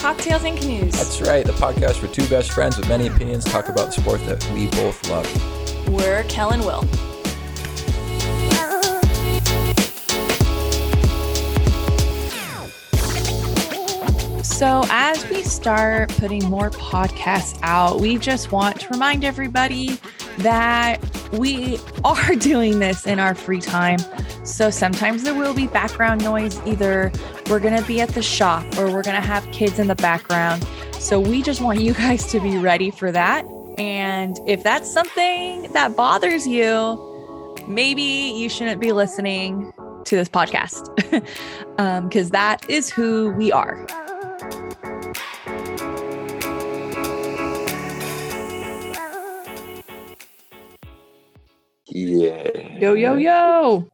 Welcome to Cocktails and Canoes. That's right, the podcast where two best friends with many opinions talk about the sport that we both love. We're Kel and Will. So, as we start putting more podcasts out, we just want to remind everybody that we are doing this in our free time. So, sometimes there will be background noise. Either we're going to be at the shop or we're going to have kids in the background. So, we just want you guys to be ready for that. And if that's something that bothers you, maybe you shouldn't be listening to this podcast because um, that is who we are. Yeah. Yo, yo, yo.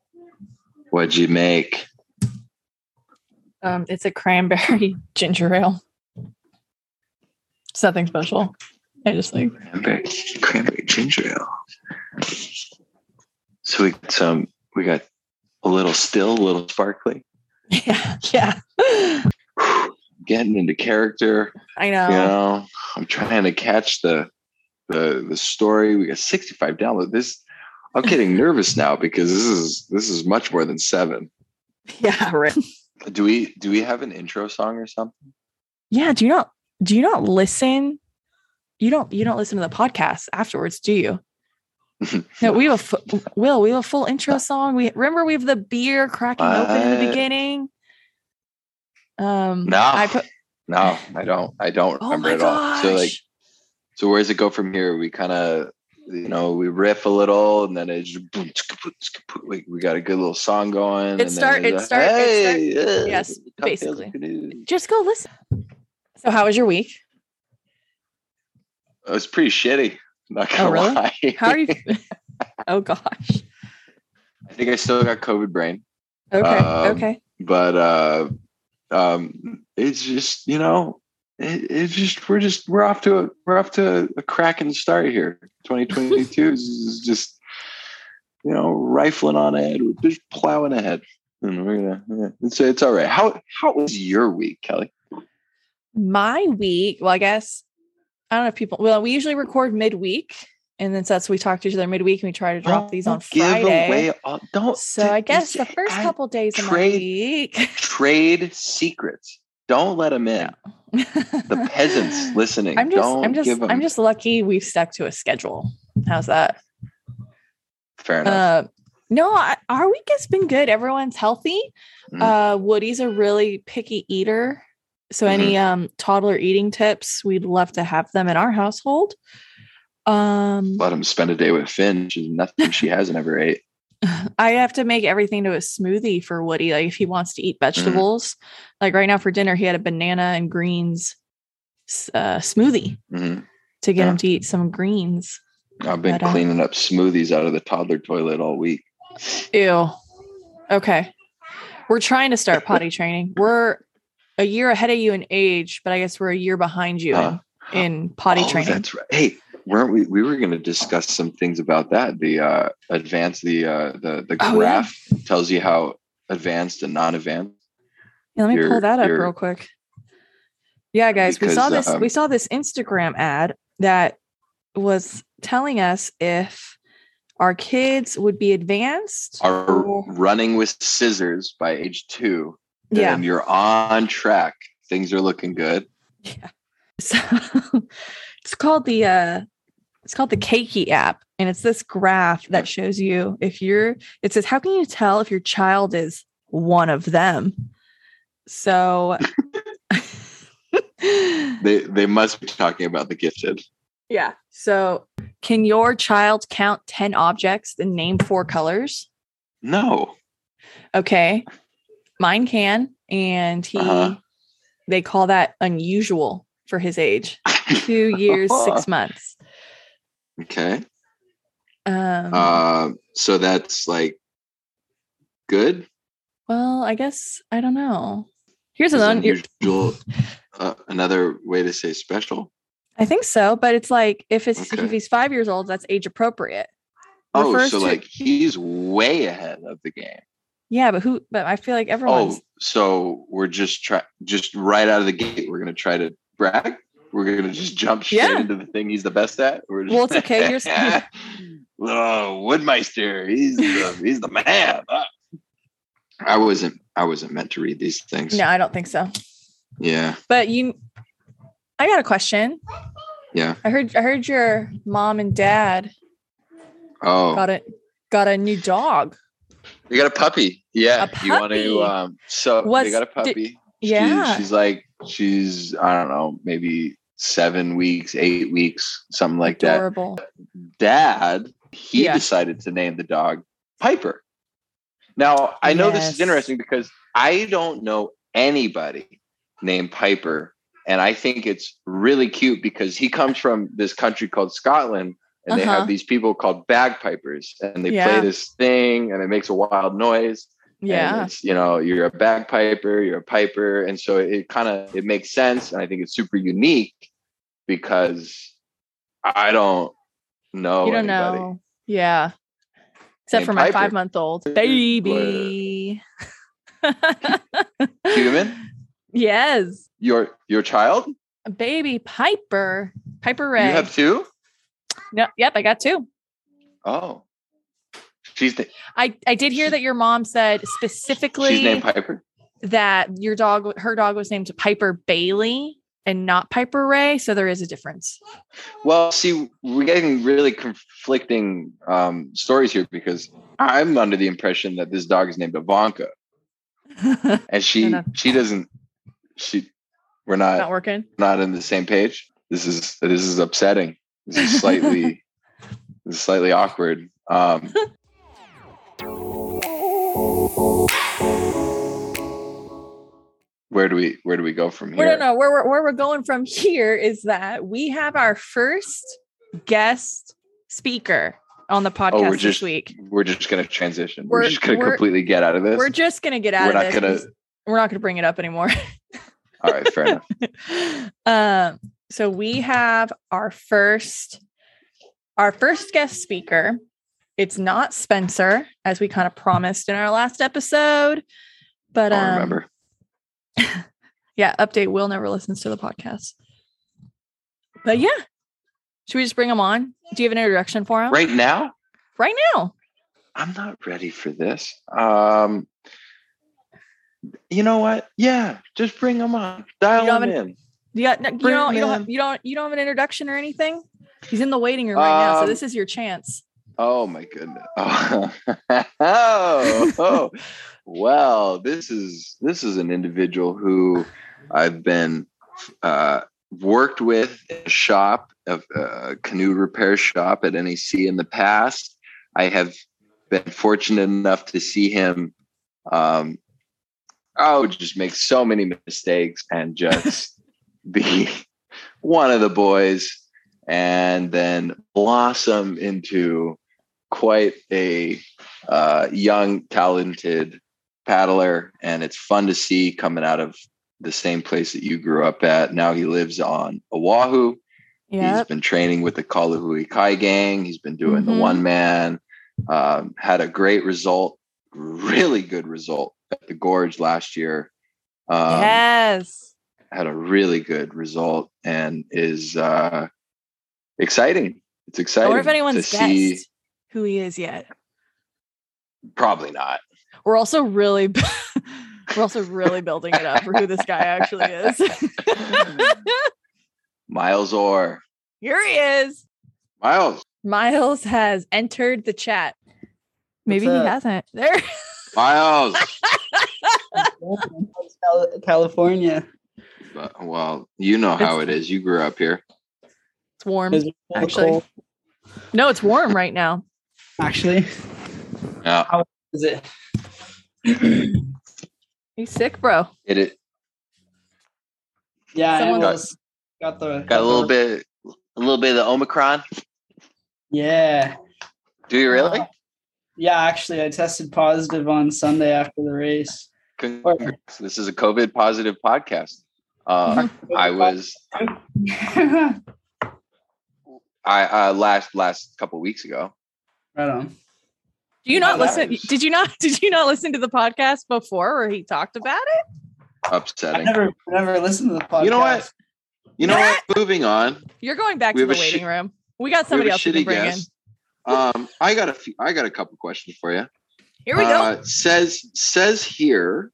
What'd you make? Um, it's a cranberry ginger ale. It's nothing special. I just like Cranberry, cranberry ginger ale. So we got some, we got a little still, a little sparkly. yeah, yeah. Getting into character. I know. You know, I'm trying to catch the the the story. We got 65 downloads. This I'm getting nervous now because this is this is much more than seven. Yeah, right. Do we do we have an intro song or something? Yeah. Do you not do you not listen? You don't you don't listen to the podcast afterwards, do you? no, we have a Will. We have a full intro song. We remember we have the beer cracking open in the beginning. Um, No. I put. No, I don't. I don't Oh remember at all. So like, so where does it go from here? We kind of, you know, we riff a little, and then it's boom, tsk, boom, we, we got a good little song going. then start- it a, start- it start- yeah, yes, basically. Just go listen. So, how was your week? It was pretty shitty. I'm Not gonna Oh, really? lie. How are you? oh gosh. I think I still got COVID brain, Okay. Um, okay. but uh, um, it's just you know, it, it's just we're just we're off to a we're off to a cracking start here. 2022 is just you know rifling on ahead. We're just plowing ahead, and we're gonna. yeah, It's it's all right. How how was your week, Kelly? My week. Well, I guess I don't know if people. Well, we usually record midweek, and then so that's we talk to each other midweek, and we try to drop these on Don't give Friday. away all- don't. So I guess the first add- couple days of my trade- week. trade secrets. Don't let them in. The peasants listening. I'm just, don't I'm just, give them. I'm just lucky we've stuck to a schedule. How's that? fair enough. Uh, no, I, our week has been good. Everyone's healthy. Mm. Uh, Woody's a really picky eater. So Mm-hmm. any um toddler eating tips, we'd love to have them in our household. Um, let him spend a day with Finn. She's nothing she hasn't ever ate. I have to make everything to a smoothie for Woody. Like if he wants to eat vegetables, like right now for dinner, he had a banana and greens uh, smoothie Mhm. to get Yeah. him to eat some greens. I've been But, uh, cleaning up smoothies out of the toddler toilet all week. Ew. Okay. We're trying to start potty training. We're a year ahead of you in age, but I guess we're a year behind you Huh? in, in potty oh, training. that's right. Hey, weren't we? We were going to discuss some things about that. The uh, advanced, the uh, the the Oh, yeah. graph tells you how advanced and non-advanced. Yeah, let me pull that up real quick. Yeah, guys, we saw this. um, we saw this Instagram ad that was telling us if our kids would be advanced. Are or- running with scissors by age two. yeah. You're on track. Things are looking good. Yeah. So it's called the uh it's called the Keiki app and it's this graph that shows you if you're it says how can you tell if your child is one of them. So They they must be talking about the gifted. yeah. So can your child count 10 objects and name four colors? No. Okay. Mine can and he Uh-huh. they call that unusual for his age. 2 years, 6 months. Okay. Um Uh, so that's like good. Well, I guess I don't know. Here's another. unusual. Uh, another way to say special. I think so, but it's like if it's Okay. if he's five years old, that's age appropriate. Oh, Refers so to- like he's way ahead of the game. Yeah, but who? But I feel like everyone. Oh, so we're just try just right out of the gate. We're gonna try to brag. We're gonna just jump straight Yeah. into the thing he's the best at. We're just, Well, it's okay. You're oh, Woodmeister. He's the he's the man. Ah. I wasn't I wasn't meant to read these things. no, I don't think so. Yeah. But you, I got a question. Yeah. I heard. I heard your mom and dad Oh, got it. Got a new dog. they got a puppy. Yeah. A You want to? Um. So What's- they got a did- puppy. She- Yeah. she's like she's I don't know maybe seven weeks, eight weeks, something like that. Dad, he Yeah. decided to name the dog Piper. Now, I know this is interesting because I don't know anybody named Piper. And I think it's really cute because he comes from this country called Scotland and they Uh-huh. have these people called bagpipers and they Yeah. play this thing and it makes a wild noise. Yeah. you know, you're a bagpiper, you're a piper. And so it kind of, it makes sense. And I think it's super unique because I don't know. you don't anybody. know. Yeah. Except Named for my five month old baby. Human? yes. Your your child? A Baby Piper. Piper Ray. You have two? no, yep, I got two. Oh. She's the, I, I did hear that your mom said she's specifically named Piper. that your dog, her dog was named Piper Bailey and not Piper Ray. So there is a difference. Well, see, we're getting really conflicting um, stories here because I'm under the impression that this dog is named Ivanka, and she she doesn't she we're not not working. not in the same page. This is this is upsetting. This is slightly this is slightly awkward. Um, where do we where do we go from We here? don't know where we're, where we're going from here is that we have our first guest speaker on the podcast Oh, we're this just week. we're just gonna transition. We're, We're- just gonna completely get out of this. We're just gonna get out We're of not this. gonna- We're not gonna bring it up anymore. All right, fair enough. um, so we have our first our first guest speaker. It's not Spencer, as we kind of promised in our last episode. But I um, remember. yeah, update. Will never listens to the podcast. But yeah, should we just bring him on? Do you have an introduction for him Right now, Right now? I'm not ready for this. Um, you know what? Yeah, just bring them on. Dial them have in. You no, you don't you don't have, you don't you don't have an introduction or anything. He's in the waiting room right now, so Um, this is your chance. Oh my goodness. Oh, oh, well, this is this is an individual who I've been uh, worked with in a shop, a, a canoe repair shop at NEC in the past. I have been fortunate enough to see him. Um, oh, just make so many mistakes and just be one of the boys, and then blossom into quite a uh, young, talented paddler, and it's fun to see coming out of the same place that you grew up at. Now he lives on Oahu. he's been training with the Kalahui Kai gang. He's been doing Mhm. the one man. Um, had a great result, really good result at the Gorge last year. Um, yes. Had a really good result and is uh, exciting. It's exciting wonder if anyone's to anyone's see. Guessed who he is yet. Probably not. We're also really we're also really building it up for who this guy actually is. Miles Orr. Here he is. Miles. Miles has entered the chat. Maybe he hasn't. There. Miles. California. But- well, you know how it is. You grew up here. It's warm. Is it Actually. cold? No, it's warm right now. Actually, Yeah. is it? He's sick, bro. It, it Yeah, I Someone- almost got the got a little bit a little bit of the Omicron. Yeah, Do you really? Uh, yeah. Actually, I tested positive on Sunday after the race. Congrats. This is a COVID positive podcast. Uh, I was right I uh, last last couple weeks ago. On. Do you not Oh, listen? was- Did you not? Did you not listen to the podcast before where he talked about it? Upsetting. I Upsetting. never never listened to the podcast. You know what? You know what? Moving on. You're going back We to have the a waiting shi- room. We got somebody have else a we can bring in. Um, I got a few, I got a couple questions for you. Here we go. Uh, says says here,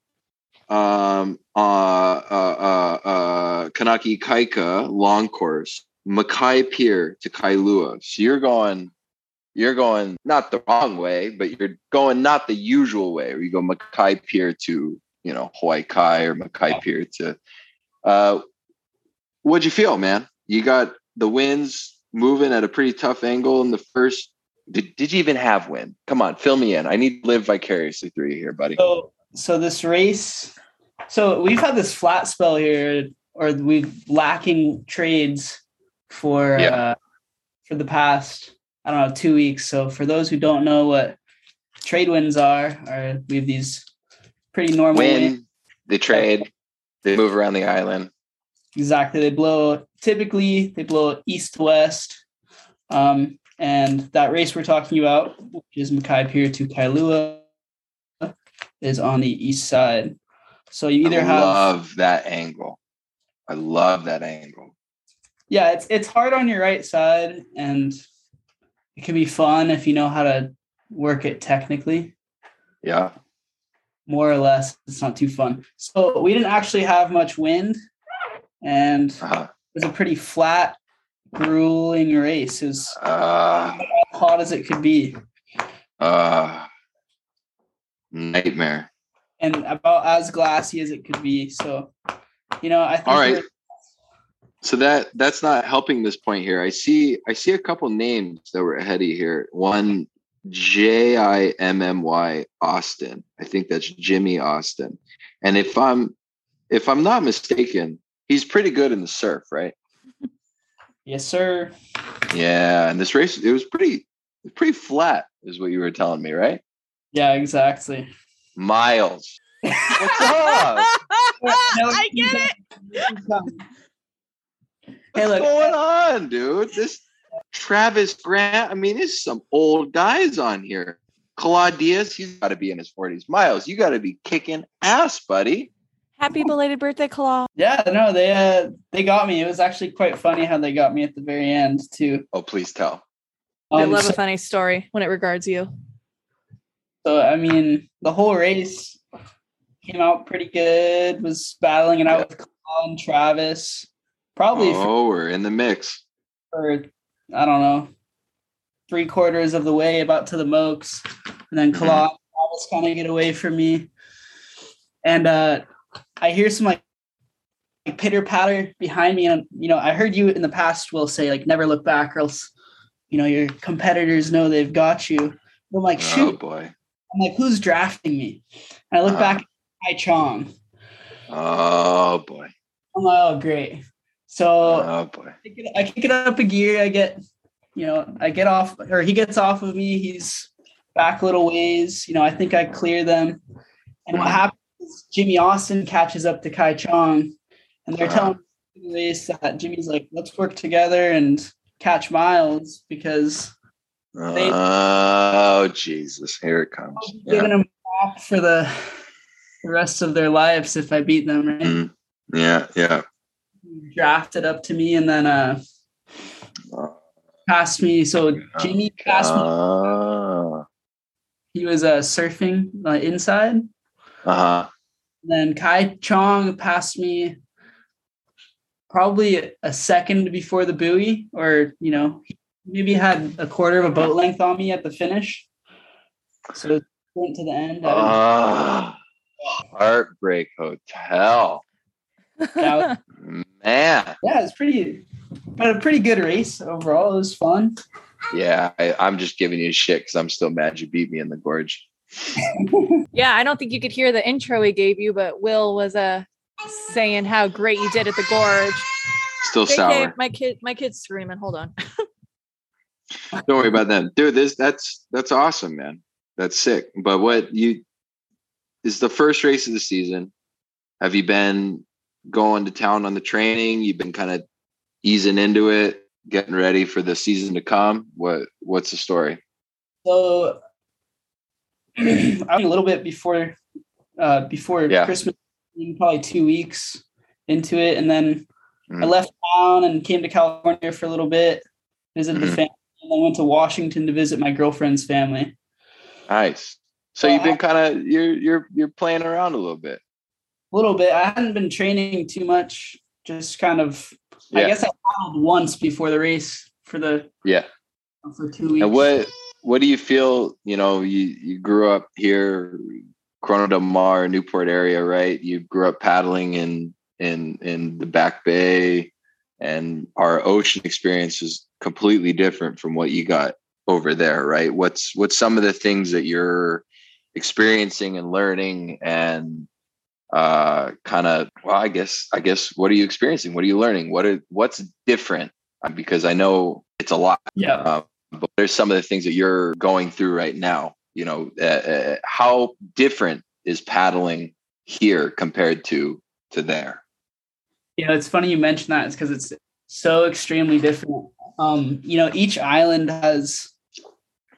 um, uh, uh, uh, uh, Kanaka Ikaika long course, Makai Pier to Kailua. So you're going, you're going not the wrong way, but you're going not the usual way. Where you go Makai Pier to you know Hawaii Kai or Makai Pier to. Uh, what'd you feel, man? You got the winds moving at a pretty tough angle in the first did, did you even have wind? Come on, fill me in. I need to live vicariously through you here, buddy. So so this race, so we've had this flat spell here, or we've lacking trades for Yeah. uh, for the past I don't know two weeks. So for those who don't know what trade winds are, are we have these pretty normal winds. Win, they trade, they move around the island. Exactly. They blow typically they blow east to west. Um, and that race we're talking about, which is Makai Pier to Kailua, is on the east side. So you either I have love that angle. I love that angle. yeah, it's it's hard on your right side and it can be fun if you know how to work it technically. Yeah. More or less, it's not too fun. So we didn't actually have much wind and it Uh, was a pretty flat, grueling race. It was uh, hot as it could be. uh, nightmare. and about as glassy as it could be. So, you know, I think All right. We're- So that that's not helping this point here. I see I see a couple names that were ahead of you here. One J I M M Y Austin. I think that's Jimmy Austin. And if I'm if I'm not mistaken, he's pretty good in the surf, right? yes, sir. Yeah, and this race it was pretty pretty flat, is what you were telling me, right? Yeah, exactly. Miles. What's up? I get it. Hey, What's look. going on, dude? This Travis Grant. I mean, there's some old guys on here. Claude Diaz, he's got to be in his 40s. Miles, you got to be kicking ass, buddy. Happy belated birthday, Claw. Yeah, no, they uh they got me. It was actually quite funny how they got me at the very end too. Oh, please tell. I Um, love so, a funny story when it regards you. so, I mean, the whole race came out pretty good. Was battling it out with Colin Travis, probably for, Oh, we're in the mix. for I don't know three quarters of the way about to the Mokes, and then. Colin Travis kind of get away from me, and uh I hear some like pitter patter behind me, and you know I heard you in the past will say like never look back, or else you know your competitors know they've got you. I'm like Oh shoot, boy. I'm like who's drafting me? And I look Uh. back at Kai Chong. Oh boy. I'm like oh great. So Oh boy. I kick, it, I kick it up a gear. I get, you know, I get off, or he gets off of me. He's back a little ways. You know, I think I clear them. And what happens is Jimmy Austin catches up to Kai Chong, and they're Uh-huh. telling me that Jimmy's like, let's work together and catch Miles because Oh Jesus. Here it comes. Yeah. giving them crap for the, the rest of their lives if I beat them. Right? Mhm. Yeah. Yeah. Drafted up to me and then uh passed me. So Jimmy passed me. Uh He was uh, surfing uh, inside. huh. Then Kai Chong passed me probably a second before the buoy, or you know, maybe had a quarter of a boat length on me at the finish. So it went to the end. I Ah, Heartbreak Hotel. didn't- yeah, Man. yeah, it's pretty, but a pretty good race overall. It was fun. Yeah, I, I'm just giving you shit because I'm still mad you beat me in the gorge. Yeah, I don't think you could hear the intro we gave you, but Will was uh saying how great you did at the gorge. Still JK, sour. my kid, my kid's screaming. Hold on. Don't worry about them, dude. This that's that's awesome, man. That's sick. But what you is the first race of the season? Have you been going to town on the training? You've been kind of easing into it, getting ready for the season to come. What what's the story? So I mean, a little bit before uh, before Yeah. Christmas, probably two weeks into it, and then I Mhm. left town and came to California for a little bit, visited Mhm. the family, and then went to Washington to visit my girlfriend's family. Nice. So you've been kind of you're you're you're playing around a little bit. A little bit. I hadn't been training too much, just kind of. I guess I paddled once before the race for the Yeah. for two weeks. And what what do you feel? You know, you you grew up here, Corona del Mar, Newport area, right? You grew up paddling in in in the Back Bay, and our ocean experience is completely different from what you got over there, right? What's what's some of the things that you're experiencing and learning and uh kind of well i guess i guess what are you experiencing what are you learning what are what's different Uh, because i know it's a lot yeah. uh, but there's some of the things that you're going through right now you know uh, uh, how different is paddling here compared to to there You know, it's funny you mention that. It's because it's so extremely different. Um, you know, each island has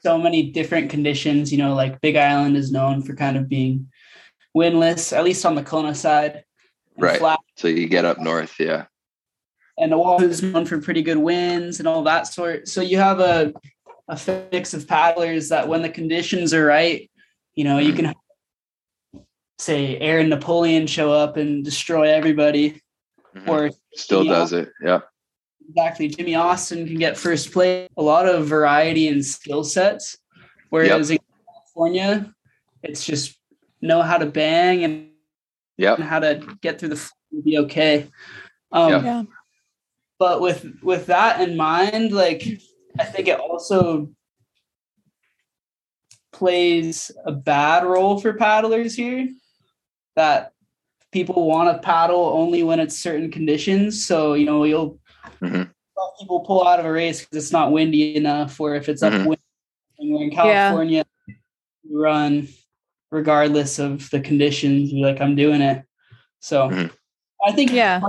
so many different conditions. You know, like Big Island is known for kind of being windless, at least on the Kona side, Right. flat. so you get up north yeah And Oahu is known for pretty good winds and all that sort. So you have a a mix of paddlers that when the conditions are right, you know, you can say Aaron Napoleon show up and destroy everybody, Mhm. or still yeah. does it yeah exactly Jimmy Austin can get first place. A lot of variety and skill sets. Whereas in California, it's just know how to bang and yep how to get through the flow and be okay. Um, Yeah. Yeah. But with with that in mind, like I think it also plays a bad role for paddlers here. That people want to paddle only when it's certain conditions. So you know you'll Mhm. people pull out of a race because it's not windy enough, or if it's Mhm. upwind. And we're in Yeah. California, you run regardless of the conditions. You're like, I'm doing it. So Mhm. I think Yeah.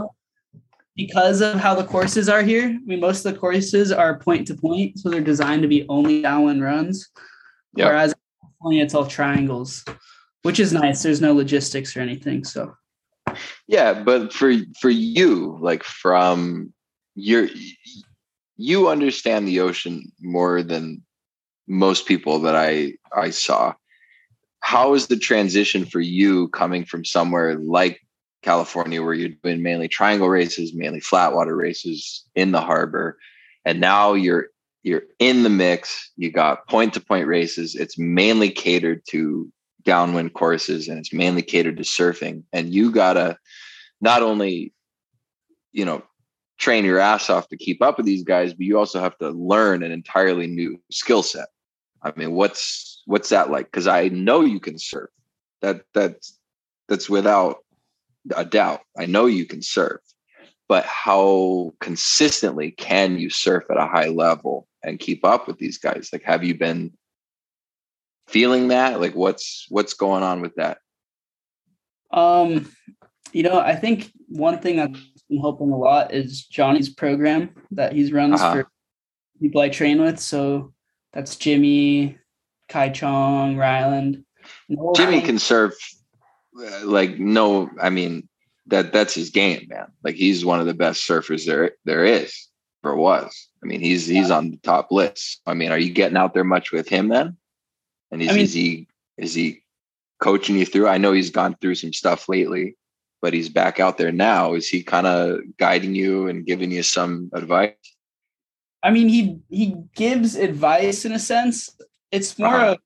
because of how the courses are here. I mean, most of the courses are point to point, so they're designed to be only downwind runs. Yep. Whereas in California, it's all triangles, which is nice. There's no logistics or anything. So yeah but for for you like from your you understand the ocean more than most people that i i saw how is the transition for you coming from somewhere like california where you're doing mainly triangle races mainly flat water races in the harbor and now you're you're in the mix you got point to point races it's mainly catered to downwind courses and it's mainly catered to surfing and you gotta not only you know train your ass off to keep up with these guys but you also have to learn an entirely new skill set i mean what's what's that like? Because i know you can surf that that's that's without a doubt. I know you can surf but how consistently can you surf at a high level and keep up with these guys? Like have you been feeling that? Like what's what's going on with that? Um you know, I think one thing that's been helping a lot is Johnny's program that he's runs Uh-huh. for people I train with. So that's Jimmy, Kai Chong, Ryland. and Jimmy can surf uh, like no, I mean that that's his game, man. Like he's one of the best surfers there there is or was. I mean, he's he's on the top list. I mean, are you getting out there much with him then? And is, I mean- is he is he coaching you through? I know he's gone through some stuff lately, but he's back out there now. Is he kind of guiding you and giving you some advice? I mean, he he gives advice in a sense. It's more Uh-huh. of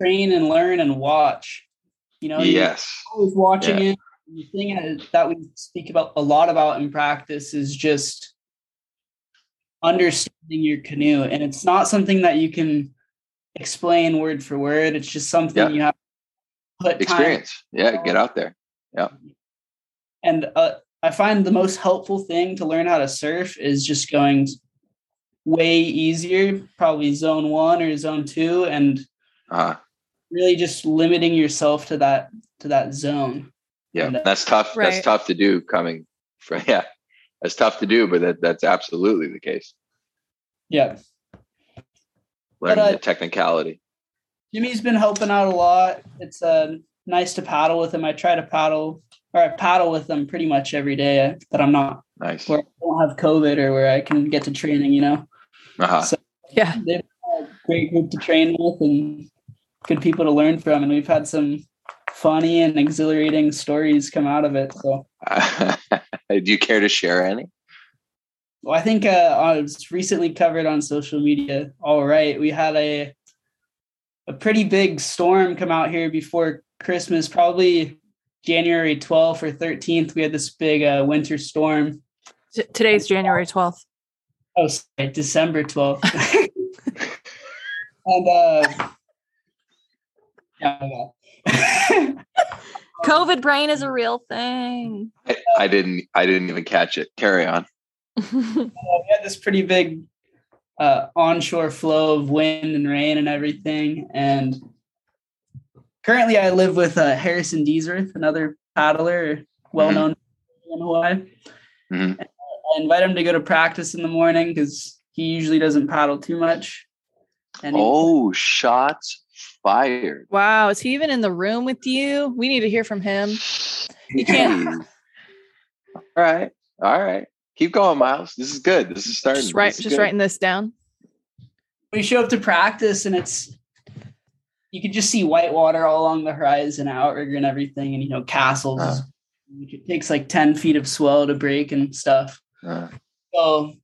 train and learn and watch. You know, yes. always watching it. The thing that we speak about a lot about in practice is just understanding your canoe, and it's not something that you can explain word for word. It's just something Yeah. you have to put Experience. Yeah, get out there. Yeah, and uh, I find the most helpful thing to learn how to surf is just going way easier, probably zone one or zone two, and Uh, really just limiting yourself to that to that zone. yeah, And, uh, that's tough. Right. That's tough to do coming from, yeah, that's tough to do, but that, that's absolutely the case. Yeah, Learning uh, the technicality. Jimmy's been helping out a lot. It's uh, nice to paddle with him. I try to paddle or I paddle with him pretty much every day that I'm not Nice. where I don't have COVID or where I can get to training, you know. Uh-huh. So Yeah. they've been a great group to train with and good people to learn from. And we've had some funny and exhilarating stories come out of it. So Do you care to share any? well, I think uh, uh, it's recently covered on social media. All right. We had a a pretty big storm come out here before Christmas, probably January 12th or 13th. We had this big uh, winter storm. T- today's January 12th. Oh, sorry, December 12th. and uh yeah, yeah. COVID brain is a real thing. I, I didn't. I didn't even catch it. Carry on. we had this pretty big uh, onshore flow of wind and rain and everything. And currently, I live with uh, Harrison Deesworth, another paddler, well known in Hawaii. Mhm. I invite him to go to practice in the morning because he usually doesn't paddle too much. And he- Oh, shots fired. wow. Is he even in the room with you? We need to hear from him. You can't- All right. All right. Keep going, Miles. This is good. This is starting. Just, write, is just good. writing this down. we show up to practice and it's you can just see white water all along the horizon, outrigger and everything, and you know castles. Uh. It takes like ten feet of swell to break and stuff. Uh, So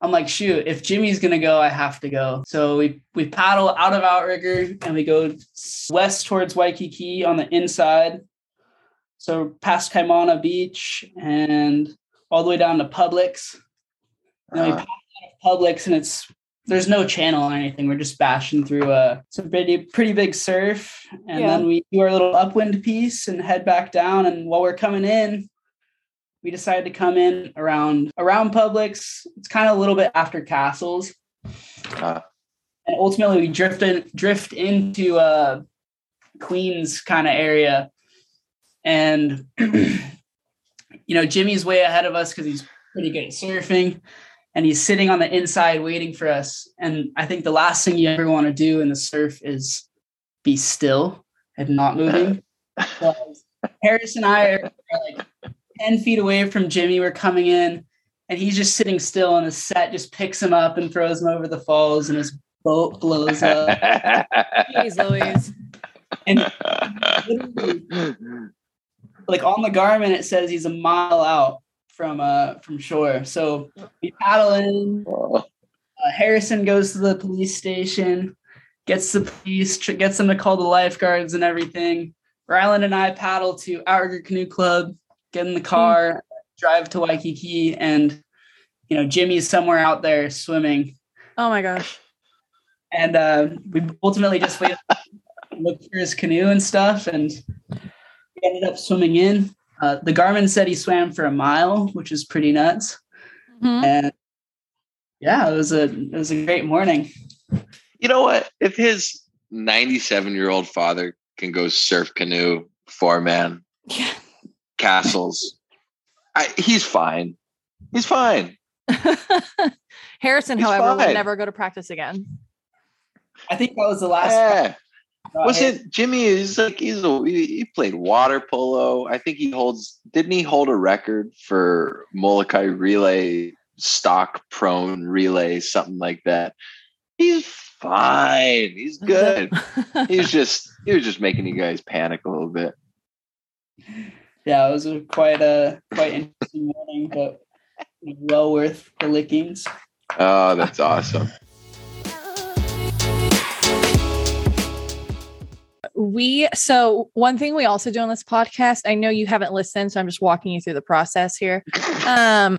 I'm like, shoot, if Jimmy's gonna go, I have to go. So we we paddle out of outrigger and we go west towards Waikiki on the inside. So past Kaimana Beach and all the way down to Publics. And then we uh, pass out of Publics and it's there's no channel or anything. We're just bashing through a some pretty pretty big surf, and Yeah. then we do our little upwind piece and head back down. And while we're coming in, we decided to come in around around Publics. It's kind of a little bit after Castles, uh, and ultimately we drift in drift into uh, Queens kind of area, and you know Jimmy's way ahead of us because he's pretty good at surfing, and he's sitting on the inside waiting for us. And I think the last thing you ever want to do in the surf is be still and not moving. Harris and I are, are like ten feet away from Jimmy. We're coming in, and he's just sitting still, and the set just picks him up and throws him over the falls, and his boat blows up. Jeez Louise. And like on the Garmin, it says he's a mile out from uh from shore. So we paddle in. Uh, Harrison goes to the police station, gets the police, tr- gets them to call the lifeguards and everything. Ryland and I paddle to Outrigger Canoe Club, get in the car, drive to Waikiki, and you know Jimmy's somewhere out there swimming. Oh my gosh. and uh, we ultimately just waited, looked for his canoe and stuff, and he ended up swimming in. Uh, the Garmin said he swam for a mile, which is pretty nuts. Mhm. And yeah, it was a it was a great morning. you know what? If his 97 year old father can go surf canoe, four man, Yeah. Castles, I, he's fine. He's fine. Harrison, He's however, fine. would never go to practice again. I think that was the last. Yeah. Was it Jimmy? Is like he's a, he he played water polo. I think he holds. Didn't he hold a record for Molokai relay stock prone relay, something like that? He's fine. He's good. He's just he was just making you guys panic a little bit. Yeah, it was a quite a quite interesting morning, but well worth the lickings. Oh, that's awesome. we so one thing we also do on this podcast i know you haven't listened so i'm just walking you through the process here um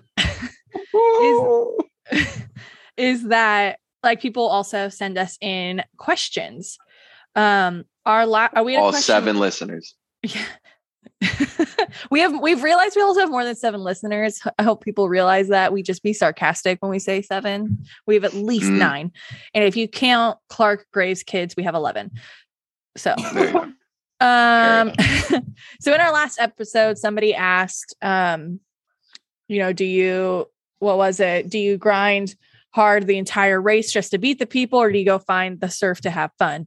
is that like people also send us in questions um our la- are we had a All question- seven listeners. yeah we have we've realized we also have more than seven listeners i hope people realize that we just be sarcastic when we say seven we have at least Mm. nine and if you count clark graves kids we have 11 so There you go. um, so in our last episode, somebody asked, um, you know, do you what was it? Do you grind hard the entire race just to beat the people, or do you go find the surf to have fun?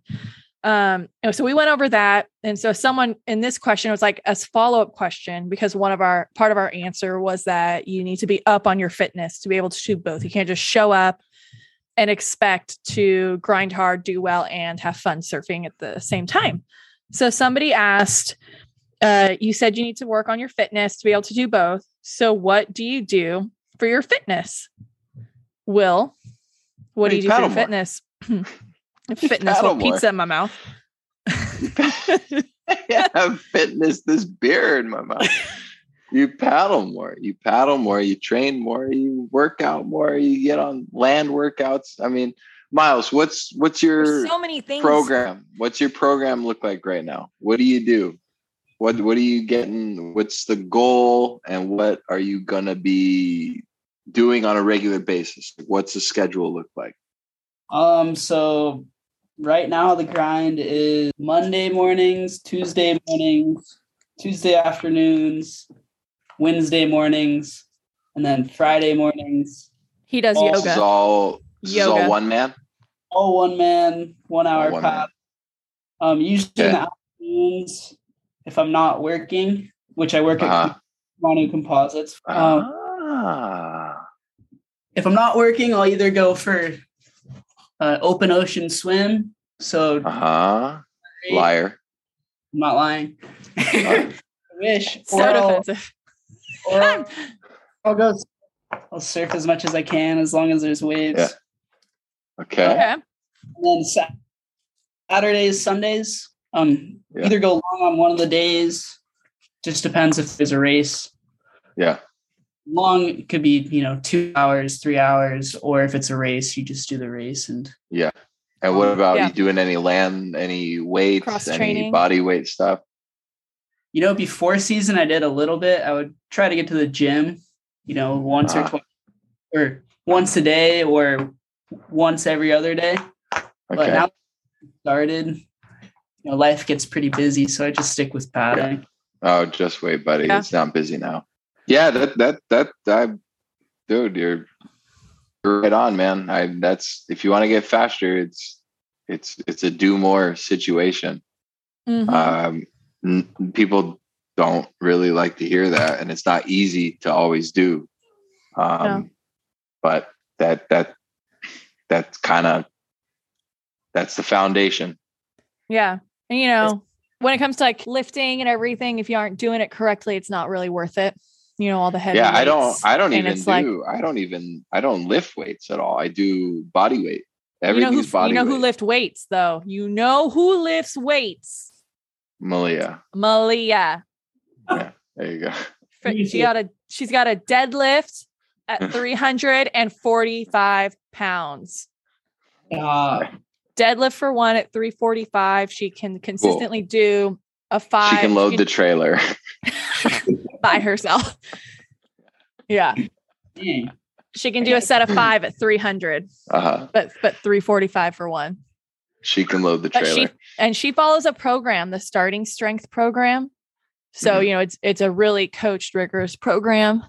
Um, so we went over that. And so someone in this question was like a follow-up question because one of our part of our answer was that you need to be up on your fitness to be able to do both. You can't just show up and expect to grind hard, do well, and have fun surfing at the same time. So somebody asked, uh, you said you need to work on your fitness to be able to do both. So what do you do for your fitness? Will, what do you do for your fitness? fitness with pizza in my mouth. yeah, fitness, this beer in my mouth. You paddle more, you paddle more, you train more, you work out more, you get on land workouts. I mean, Miles, what's what's your There's so many things program? What's your program look like right now? What do you do? What what are you getting? What's the goal and what are you gonna be doing on a regular basis? What's the schedule look like? Um, so right now the grind is Monday mornings, Tuesday mornings, Tuesday afternoons, Wednesday mornings, and then Friday mornings. He does All- This is yoga. all this is Yoga. all one man. All one man, one hour one pad. Um, usually in the afternoons, if I'm not working, which I work Uh-huh. at Manu Composites. Um, Ah. if I'm not working, I'll either go for uh, open ocean swim. So Uh-huh. Liar. I'm not lying. I wish. So Or I'll, defensive. or I'll- I'll go. I'll surf as much as I can as long as there's waves. Yeah. Okay. Okay. And then Sa- Saturdays, Sundays, um, Yeah. either go long on one of the days. Just depends if there's a race. Yeah. Long it could be you know two hours, three hours, or if it's a race, you just do the race and Yeah. And what about Yeah. you doing any land, any weights, Cross any body weight stuff? you know before season I did a little bit. I would try to get to the gym, you know, once Ah. or twice, or once a day, or once every other day. But now started, you know, life gets pretty busy, so I just stick with paddling. Oh, just wait, buddy. Yeah. It's not busy now. Yeah, that that that I dude, you're you're right on, man. I that's if you want to get faster, it's it's it's a do more situation. Mhm. Um n- people don't really like to hear that and it's not easy to always do. Um No. but that that that's kind of that's the foundation. Yeah. And you know, when it comes to like lifting and everything, if you aren't doing it correctly, it's not really worth it. You know, all the heavy yeah i don't i don't and even it's do like- i don't even i don't lift weights at all i do body weight you know everything's who body you know weight who lift weights though. You know who lifts weights. malia Malia. Yeah, there you go Fr- she got a she's got a deadlift at 345 pounds. Uh, Deadlift for one at 345. She can consistently do a five. she can load the trailer by herself. Yeah. dang. She can do a set of five at 300, uh-huh but but 345 for one. she can load the But trailer she and she follows a program, the starting strength program. So, Mhm. you know, it's it's a really coached, rigorous program.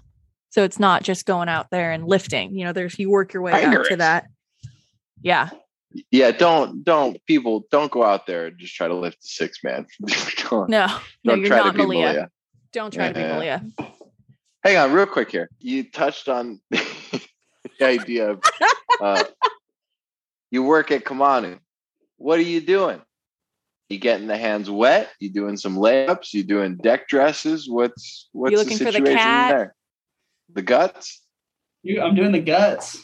So it's not just going out there and lifting. You know, there's you work your way up to that. Yeah. yeah don't don't people don't go out there and just try to lift a six man don't, No, no, don't you're try not to be Malia. malia Don't try to be Yeah. Malia. hang on real quick here. You touched on the idea of uh, you work at kamanu what are you doing? You getting the hands wet? You doing some layups? You doing deck dresses? What's what's looking the for the situation cat? there? The guts? You- I'm doing the guts.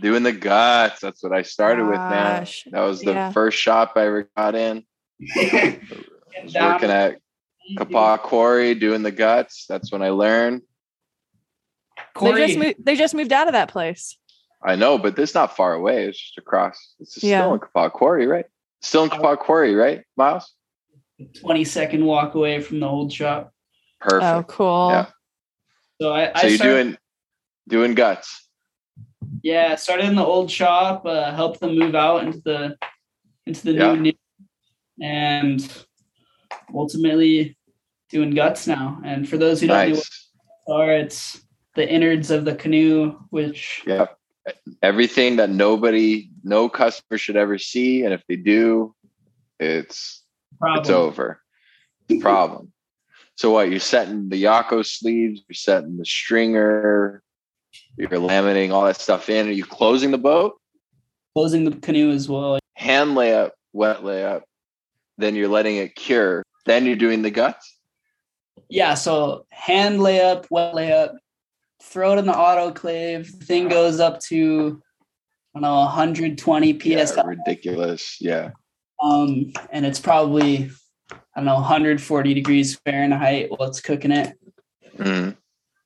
doing the guts. That's what i started with man. That was the yeah. first shop i ever got in. I was working at Kapaa Quarry doing the guts. That's when I learned. They just moved, they just moved out of that place. I know, but it's not far away. It's just across. It's just Yeah. still in Kapaa Quarry, right? Still in Kapaa Quarry, right, Miles? 20 second walk away from the old shop. Perfect. Oh, cool. Yeah. So I, so I you're started, doing doing guts. yeah, started in the old shop, uh, helped them move out into the into the Yeah. new, new and ultimately doing guts now. And for those who don't know Nice. what they are, it's the innards of the canoe, which Yeah. Everything that nobody, no customer should ever see, and if they do, it's Problem. it's over. It's a problem. So what? You're setting the iako sleeves. You're setting the stringer. You're laminating all that stuff in. Are you closing the boat? Closing the canoe as well. Hand layup, wet layup. Then you're letting it cure. Then you're doing the guts. Yeah, so hand layup, wet layup, throw it in the autoclave. The thing goes up to I don't know 120 Yeah, psi, ridiculous. Yeah. um, and it's probably I don't know 140 degrees Fahrenheit while it's cooking it. Mhm.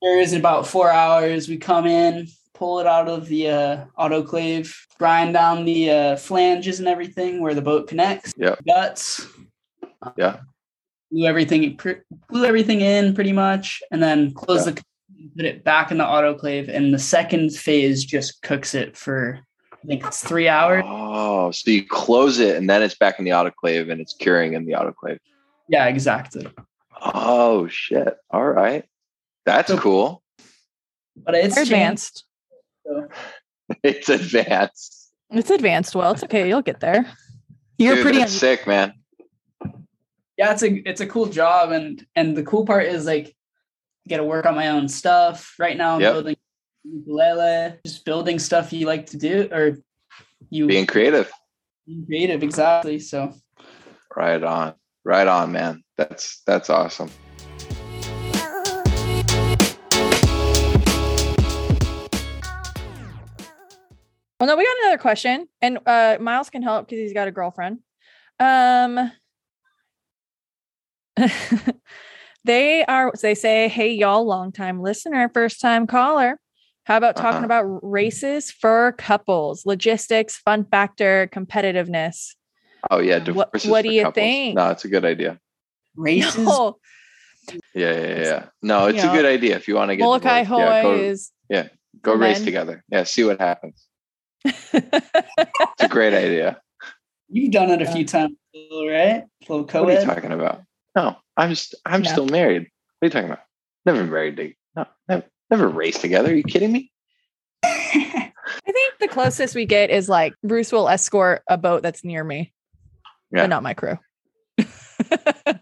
There is about four hours. We come in, pull it out of the uh, autoclave, grind down the uh, flanges and everything where the boat connects. Yeah. Guts. Yeah. Glue everything, pr- glue everything in pretty much, and then close Yeah. the put it back in the autoclave. And the second phase just cooks it for I think it's three hours. Oh, so you close it and then it's back in the autoclave and it's curing in the autoclave. Yeah, exactly. Oh shit. All right. That's So- cool. But it's They're changed, advanced. so- It's advanced. It's advanced. Well, it's okay. You'll get there. You're Dude, pretty. that's sick, man. Yeah it's a it's a cool job and and the cool part is like I get to work on my own stuff right now i'm Yep. building ukulele just building stuff you like to do or you Being creative. being creative exactly so Right on. Right on, man. That's that's awesome. Well, no, we got another question, and uh, Miles can help because he's got a girlfriend. Um, they are. They say, "Hey, y'all, long time listener, first time caller. How about talking Uh-huh. about races for couples, logistics, fun factor, competitiveness? Oh yeah, What- divorces what for do you couples. think? No, it's a good idea. races No, Yeah, yeah, yeah. No, it's You a know, good idea if you want to get Molokai divorced. Yeah, go, is. go for race men. together. Yeah, see what happens. It's a great idea. you've done it a Yeah. few times right a little What are you talking about? No, I'm just I'm still married. What are you talking about? Never married to no, never, never raced together. Are you kidding me? I think the closest we get is like Bruce will escort a boat that's near me, Yeah. but not my crew. Uh,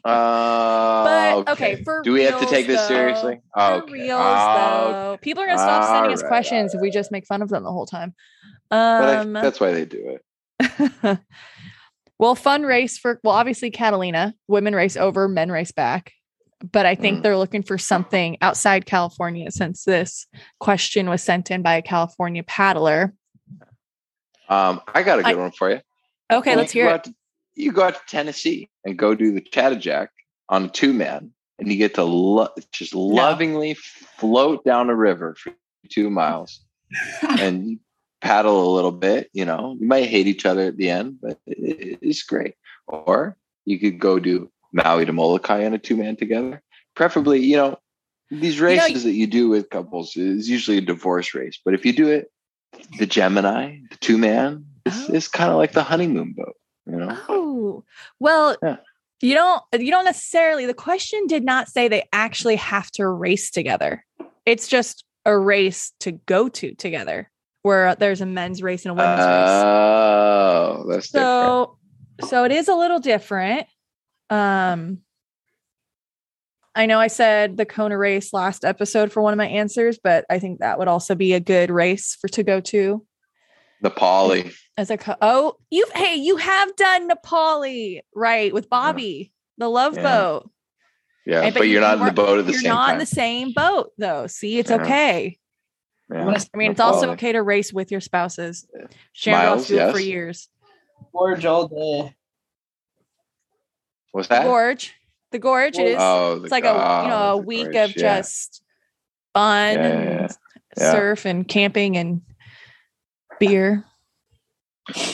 But okay, for do we have to take this though, seriously? For okay. reals, Oh, though, people are gonna stop sending us questions if we just make fun of them the whole time. But I, Um, that's why they do it. well, fun race for well, obviously Catalina, women race over, men race back. But I think Mm. they're looking for something outside California since this question was sent in by a California paddler. Um, I got a good I- one for you. Okay, let's hear it. to- you go out to Tennessee and go do the Chattajack on a two man, and you get to lo- just lovingly float down a river for two miles and paddle a little bit. You know, you might hate each other at the end, but it's great. Or you could go do Maui to Molokai in a two man together. Preferably, you know, these know, races that you do with couples is usually a divorce race. But if you do it, the Gemini, the two man, it's, Oh. it's kind of like the honeymoon boat. You know, Oh, well, Yeah. you don't you don't necessarily the question did not say they actually have to race together. It's just a race to go to together where there's a men's race and a women's race. oh, that's different. So so it is a little different. Um I know I said the Kona race last episode for one of my answers, but I think that would also be a good race for to go to Na Pali. As a co- oh you've hey you have done Na Pali right with Bobby the Love Yeah. Boat. Yeah, but, you- you're not in the boat at the You're same not time. in the same boat though. See, it's Yeah. okay. Yeah. What is- I mean, it's Na Pali. also okay to race with your spouses. Sharon Miles, Ross do it for years. gorge all day What's The that? gorge, the gorge it is. Oh, it's like a you know a week of just fun Yeah, yeah, and yeah. Yeah. surf and camping and beer.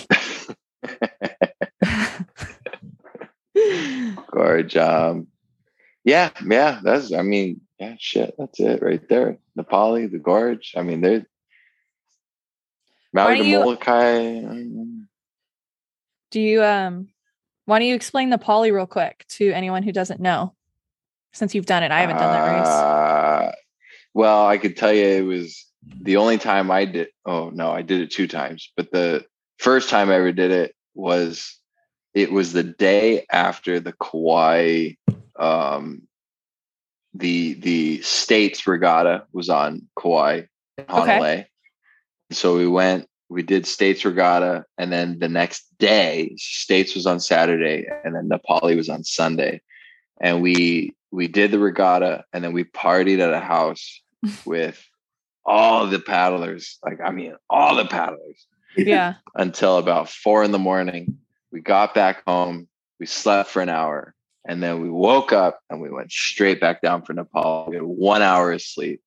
gorge. Um, yeah, yeah. That's. I mean, yeah. Shit, that's it right there. Na Pali, the gorge. I mean, they're Maui to you- Molokai. Do you um? Why don't you explain the poly real quick to anyone who doesn't know? Since you've done it, I haven't done that race. Uh, well, I could tell you it was the only time I did. Oh no, I did it two times. But the first time I ever did it was it was the day after the Kauai, um, the the states regatta was on Kauai in Honolulu. So we went, we did states regatta, and then the next day, states was on Saturday, and then Na Pali was on Sunday, and we we did the regatta, and then we partied at a house with all the paddlers. Like I mean, all the paddlers Yeah. until about four in the morning. We got back home, we slept for an hour, and then we woke up and we went straight back down for Nepal. We had one hour of sleep.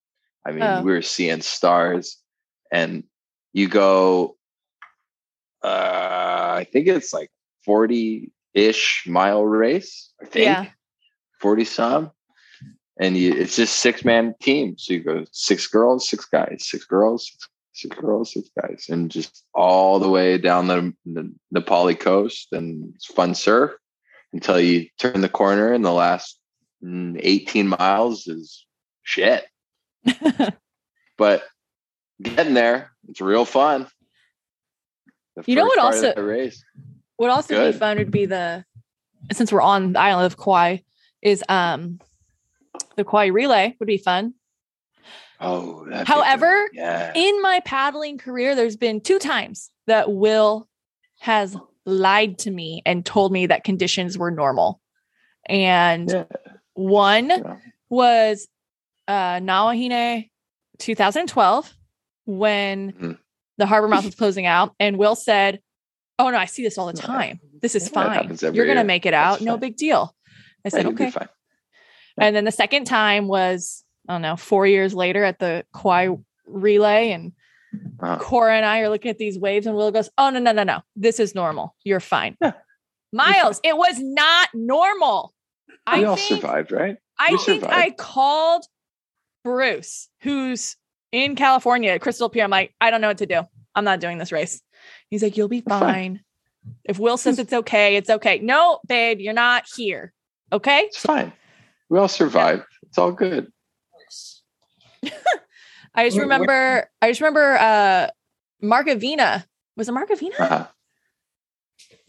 I mean, Oh. we were seeing stars, and you go, uh, I think it's like 40 ish mile race, I think Yeah. 40 some. And you, it's just six man team. So you go six girls, six guys, six girls, six six girls, six guys, and just all the way down the, the Na Pali coast. And it's fun surf until you turn the corner, and the last mm, 18 miles is shit. but getting there, it's real fun. The You know what also- race? What also Good. be fun would be the since we're on the island of Kauai is um the Kauai relay would be fun. Oh. However, yeah, in my paddling career, there's been two times that Will has lied to me and told me that conditions were normal. And yeah, one yeah. was uh Na Wahine 2012 when Mhm. the harbor mouth was closing out and Will said, "Oh no, I see this all the Yeah. time. This is Yeah, fine. You're going to make it That's out. No fine. big deal." I said, "Okay." fine. And then the second time was I don't know, 4 years later at the Kauai relay and Uh-huh. Cora and I are looking at these waves, and Will goes, "Oh no, no, no, no! This is normal. You're fine." Yeah. Miles, it was not normal. I we all think, survived, right? I we think survived. I called Bruce, who's in California at Crystal Pier. I'm like, I don't know what to do. I'm not doing this race. He's like, you'll be Fine. fine. If Will says it's okay, it's okay. No, babe, you're not here. Okay. It's fine. We all survived. It's all good. I just remember, I just remember uh Mark Avina. Was it Mark Avina? Uh-huh.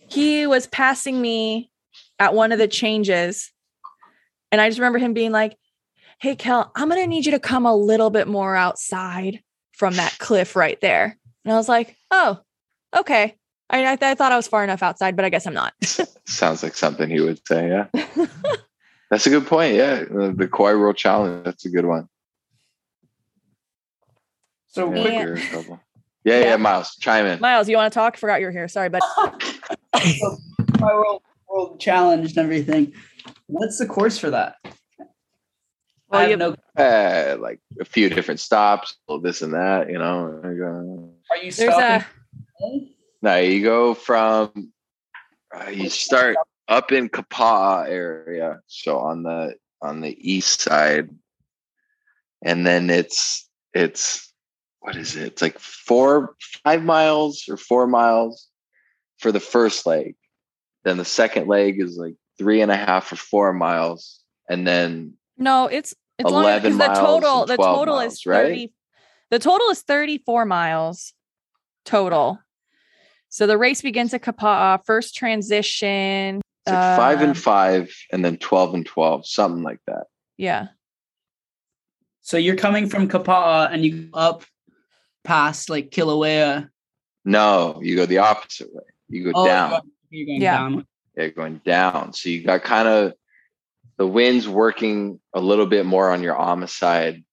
he was passing me at one of the changes. And I just remember him being like, Hey, Kel, I'm going to need you to come a little bit more outside from that cliff right there. And I was like, Oh, okay. I, I, I thought I was far enough outside, but I guess I'm not. Sounds like something he would say. Yeah, that's a good point. Yeah, Uh, the Kauai World Challenge. That's a good one. So Yeah, quick, Yeah. you're in trouble. Yeah, yeah, Yeah. Miles, chime in. Miles, you want to talk? Forgot you were here. Sorry, but my world, world challenge and everything. What's the course for that? Well, I have you- no. Uh, like a few different stops, this and that. You know. Are you there's stopping? a No, you go from uh, you start up in Kapa'a area, so on the on the east side, and then it's it's what is it? It's like four five miles or four miles for the first leg. Then the second leg is like three and a half or four miles, and then no, it's it's longer 11 because the total and the total miles, is right? the total is 34 miles total. So the race begins at Kapa'a, first transition. it's like five Uh, and five, and then twelve and twelve, something like that. Yeah. So you're coming from Kapa'a and you go up past like Kilauea. No, you go the opposite way. You go Oh, down. you're going- You're Yeah. down. yeah, going down. So you got kind of the wind's working a little bit more on your Ama side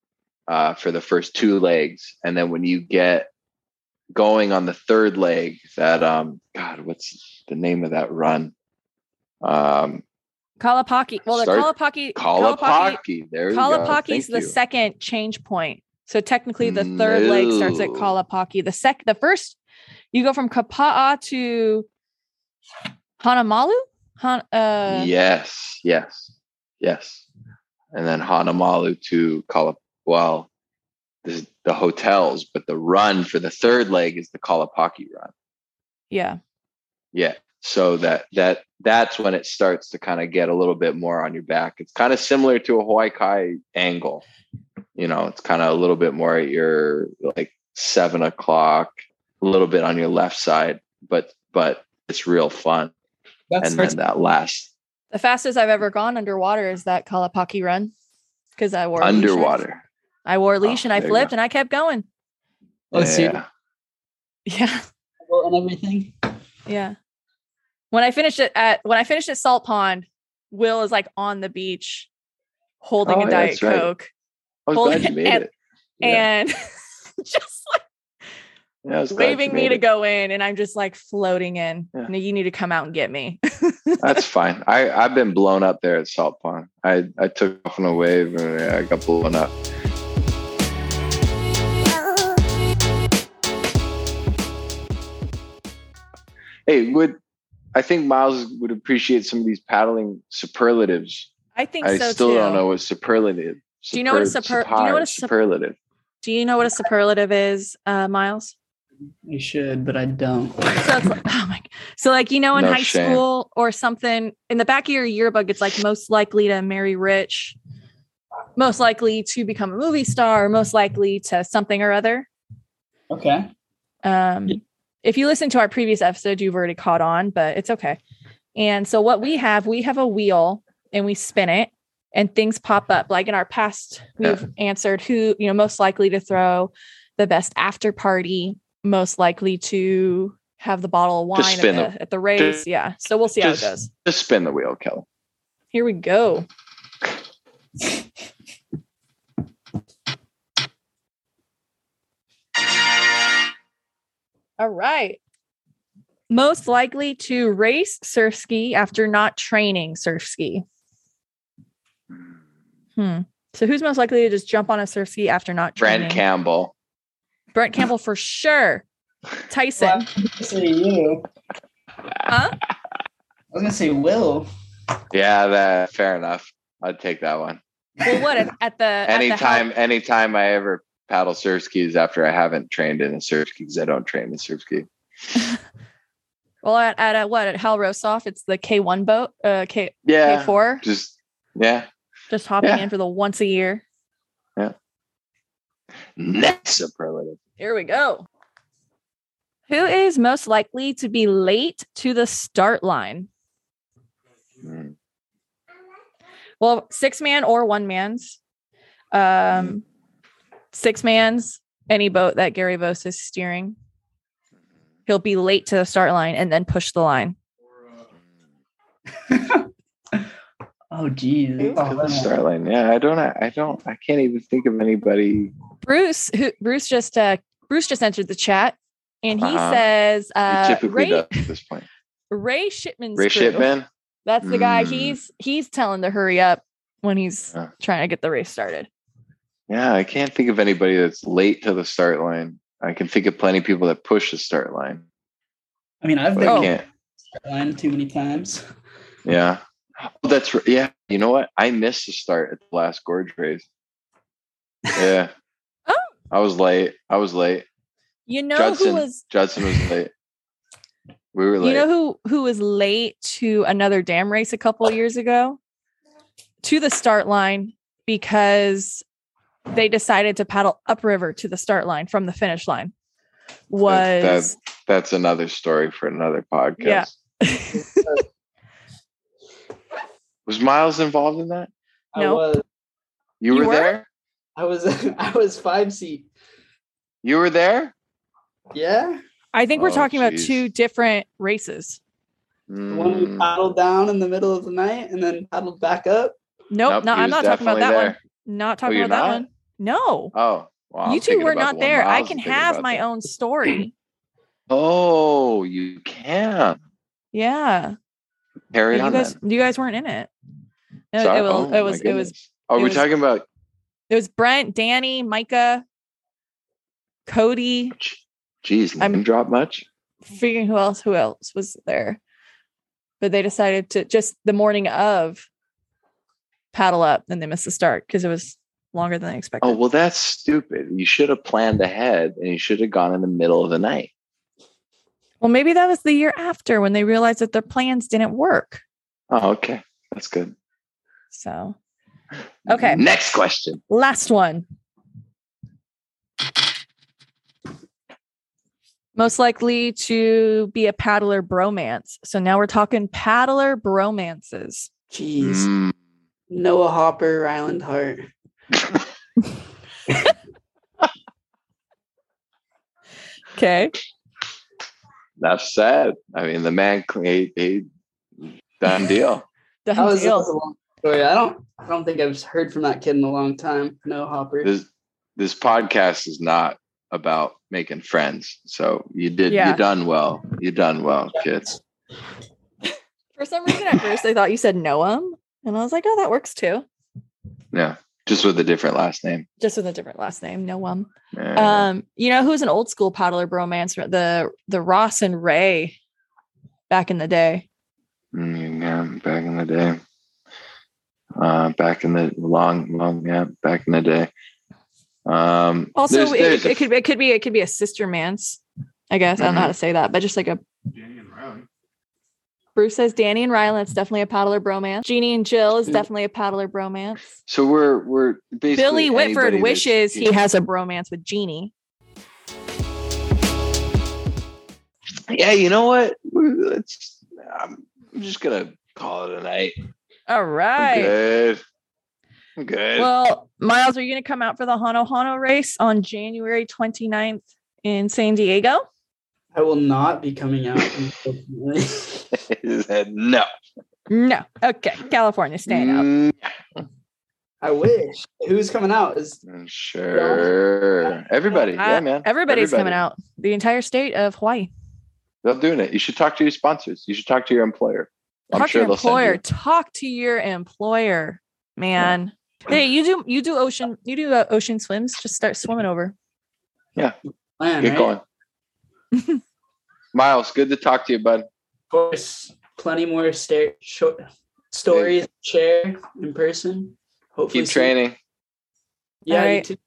uh, for the first two legs, and then when you get going on the third leg, that um, God, what's the name of that run? Um, Kalapaki. Well, the Start- Kalapaki Kalapaki. There you go. Kalapaki's Thank the you. second change point. So technically the third leg starts at No. Kalapaki. The sec the first you go from Kapa'a to Hanamalu? Han, uh yes, yes, yes, and then Hanamalu to Kala. Well, this is the hotels, but the run for the third leg is the Kalapaki run. yeah. Yeah. So that that that's when it starts to kind of get a little bit more on your back. It's kind of similar to a Hawaii Kai angle. You know, it's kind of a little bit more at your like seven o'clock, a little bit on your left side, but but it's real fun. That's and then that last The fastest I've ever gone underwater is that Kalapaki run because I wore a leash underwater. I wore a oh, leash and I flipped and I kept going. Oh, serious? yeah. Yeah. and everything. Yeah. When I finished it at when I finished at Salt Pond, Will is like on the beach holding Oh, a yeah, Diet right. Coke I was glad you made and- it. Yeah. and just like Yeah, I was glad you waving me made to go in and I'm just like floating in. Yeah. You need to come out and get me. That's fine. I I've been blown up there at Salt Pond. I I took off on a wave and I got blown up. Hey, would I think Miles would appreciate some of these paddling superlatives? I think so. I so still too. don't know what superlative. Do you know what a super- do you know what a sup- superlative? Do you know what a superlative is, uh, Miles? You should, but I don't. So it's like, oh my, so like you know in No high shame. school or something in the back of your yearbook, it's like most likely to marry rich, most likely to become a movie star, most likely to something or other. Okay. Um, Yeah. If you listen to our previous episode, you've already caught on, but it's okay. And so what we have, we have a wheel and we spin it and things pop up. Like in our past, we've answered who, you know, most likely to throw the best after party, most likely to have the bottle of wine Just at the, at the race. yeah. So we'll see how it goes. Just spin the wheel, Kelly. Here we go. All right. Most likely to race surf ski after not training surf ski. Hmm. So who's most likely to just jump on a surf ski after not training? Brent Campbell. Brent Campbell for sure. Tyson. Well, I was gonna say you. Huh? I was gonna say Will. Yeah, that fair enough. I'd take that one. Well, what at, at the at the anytime anytime I ever paddle surf skis after I haven't trained in a surf ski because I don't train in a surf ski. well, at, at a, what at Hal Rosoff, it's the K one boat, uh, K yeah, K four. Just yeah. Just hopping Yeah. in for the once a year. Yeah. Next superlative. Here we go. Who is most likely to be late to the start line? Hmm. Well, six man or one man's. Um, six man's any boat that Gary Vos is steering. He'll be late to the start line and then push the line. Oh geez. To Oh, the start line. Yeah, I don't I don't I can't even think of anybody. Bruce, who Bruce just uh Bruce just entered the chat and he Uh-huh. says He uh typically Ray, does at this point. Ray Shipman's Ray crew. Shipman. That's the guy. Mm. He's he's telling to hurry up when he's Yeah. trying to get the race started. Yeah, I can't think of anybody that's late to the start line. I can think of plenty of people that push the start line, I mean, I've been I Oh. can't. line too many times. Yeah. Oh, that's r- yeah. You know what? I missed the start at the last gorge race. Yeah. Oh. I was late. I was late. You know Judson. who was Judson was late. We were late. you know who who was late to another dam race a couple of years ago to the start line because they decided to paddle upriver to the start line from the finish line was That's- That's another story for another podcast. Yeah. Was Miles involved in that? No. I was You, You were, were? there? I was I was five seat. You were there? Yeah. I think we're Oh, talking about two different races. The one we Mm, paddled down in the middle of the night and then paddled back up. Nope, nope, no, I'm not talking about that definitely one. Not oh, talking you're about that one. No. Oh, well, you two were not the there. I can have my then. own story. Oh, you can. yeah. Carry you on guys then. you guys weren't in it. No, Sorry. it was Oh, it was it was goodness. Oh, we're was- talking about it was Brent, Danny, Micah, Cody, Jeez, I'm- drop much? figuring who else who else was there. But they decided to just the morning of paddle up and they missed the start because it was longer than they expected. Oh, well, that's stupid. You should have planned ahead and you should have gone in the middle of the night. well, maybe that was the year after when they realized that their plans didn't work. Oh, okay. That's good. So Okay. Next question. last one. most likely to be a paddler bromance. So now we're talking paddler bromances. Jeez. Mm. Noah Hopper, Ryland Hart. Okay. That's sad. I mean, the man, he, he done deal. Done That was, that deal. was a long story. I don't I don't think I've heard from that kid in a long time. Noah Hopper. This this podcast is not about making friends. So you did Yeah. you done well. You done well, kids. For some reason, at first, I thought you said Noam. And I was like, oh, that works too. Yeah. Just with a different last name. Just with a different last name, Noam. Yeah. Um, you know who's an old school paddler bromance? The the Ross and Ray back in the day. Mm, yeah, back in the day. Uh, back in the long, long, yeah, back in the day. Um, Also, there's- it, there's a it could it could be it could be a sister man's. I guess I don't know how to say that, but just like a Danny and Riley. Bruce says Danny and Rylan, it's definitely a paddler bromance. Jeannie and Jill is definitely a paddler bromance. So we're we're basically Billy Whitford wishes he has a bromance with Jeannie. Yeah, you know what? Let's. I'm just gonna call it a night. All right. I'm good. I'm good. Well, Miles, are you going to come out for the Hanohano race on January 29th in San Diego? I will not be coming out. said no. No. Okay. California, staying out. Mm, I wish. Who's coming out? Is Sure. Everybody. Uh, yeah, man. Everybody's coming out. The entire state of Hawaii. They're doing it. You should talk to your sponsors. You should talk to your employer. I'm Talk sure to your they'll send employer. you. Talk to your employer, man. Hey, you do you do ocean you do uh, ocean swims? Just start swimming over. plan, Get right? going. Miles, good to talk to you, bud. Of course, plenty more sta- short stories to share in person. Hopefully, Keep soon. training. Yeah, you too.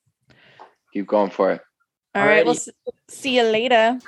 Keep going for it. All right. We'll s- see you later.